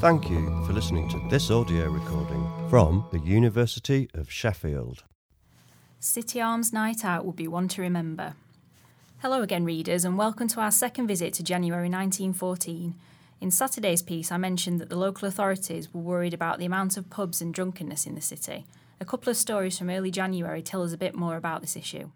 Thank you for listening to this audio recording from the University of Sheffield. City Arms Night Out will be one to remember. Hello again, readers, and welcome to our second visit to January 1914. In Saturday's piece, I mentioned that the local authorities were worried about the amount of pubs and drunkenness in the city. A couple of stories from early January tell us a bit more about this issue.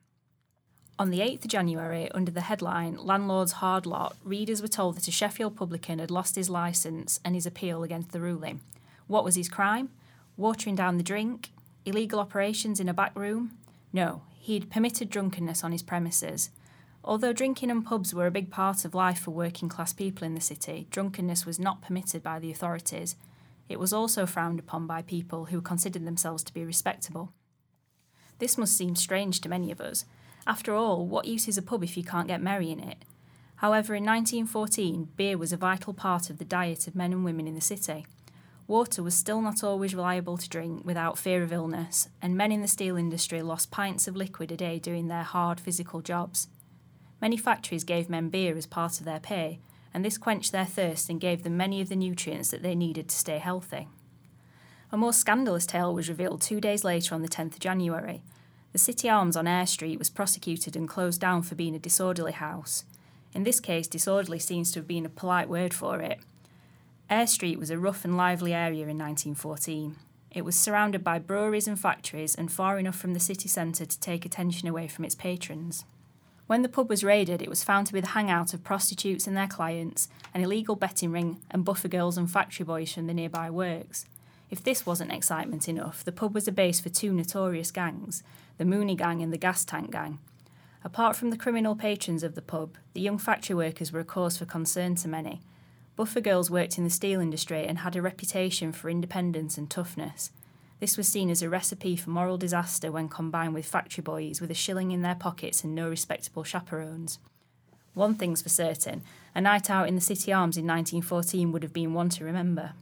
On the 8th of January, under the headline Landlord's Hard Lot, readers were told that a Sheffield publican had lost his licence and his appeal against the ruling. What was his crime? Watering down the drink? Illegal operations in a back room? No, he had permitted drunkenness on his premises. Although drinking and pubs were a big part of life for working class people in the city, drunkenness was not permitted by the authorities. It was also frowned upon by people who considered themselves to be respectable. This must seem strange to many of us. After all, what use is a pub if you can't get merry in it? However, in 1914, beer was a vital part of the diet of men and women in the city. Water was still not always reliable to drink without fear of illness, and men in the steel industry lost pints of liquid a day doing their hard physical jobs. Many factories gave men beer as part of their pay, and this quenched their thirst and gave them many of the nutrients that they needed to stay healthy. A more scandalous tale was revealed two days later on the 10th of January, the City Arms on Eyre Street was prosecuted and closed down for being a disorderly house. In this case, disorderly seems to have been a polite word for it. Eyre Street was a rough and lively area in 1914. It was surrounded by breweries and factories and far enough from the city centre to take attention away from its patrons. When the pub was raided, it was found to be the hangout of prostitutes and their clients, an illegal betting ring, and buffer girls and factory boys from the nearby works. If this wasn't excitement enough, the pub was a base for two notorious gangs the Mooney Gang and the Gas Tank Gang. Apart from the criminal patrons of the pub, the young factory workers were a cause for concern to many. Buffer girls worked in the steel industry and had a reputation for independence and toughness. This was seen as a recipe for moral disaster when combined with factory boys with a shilling in their pockets and no respectable chaperones. One thing's for certain a night out in the City Arms in 1914 would have been one to remember.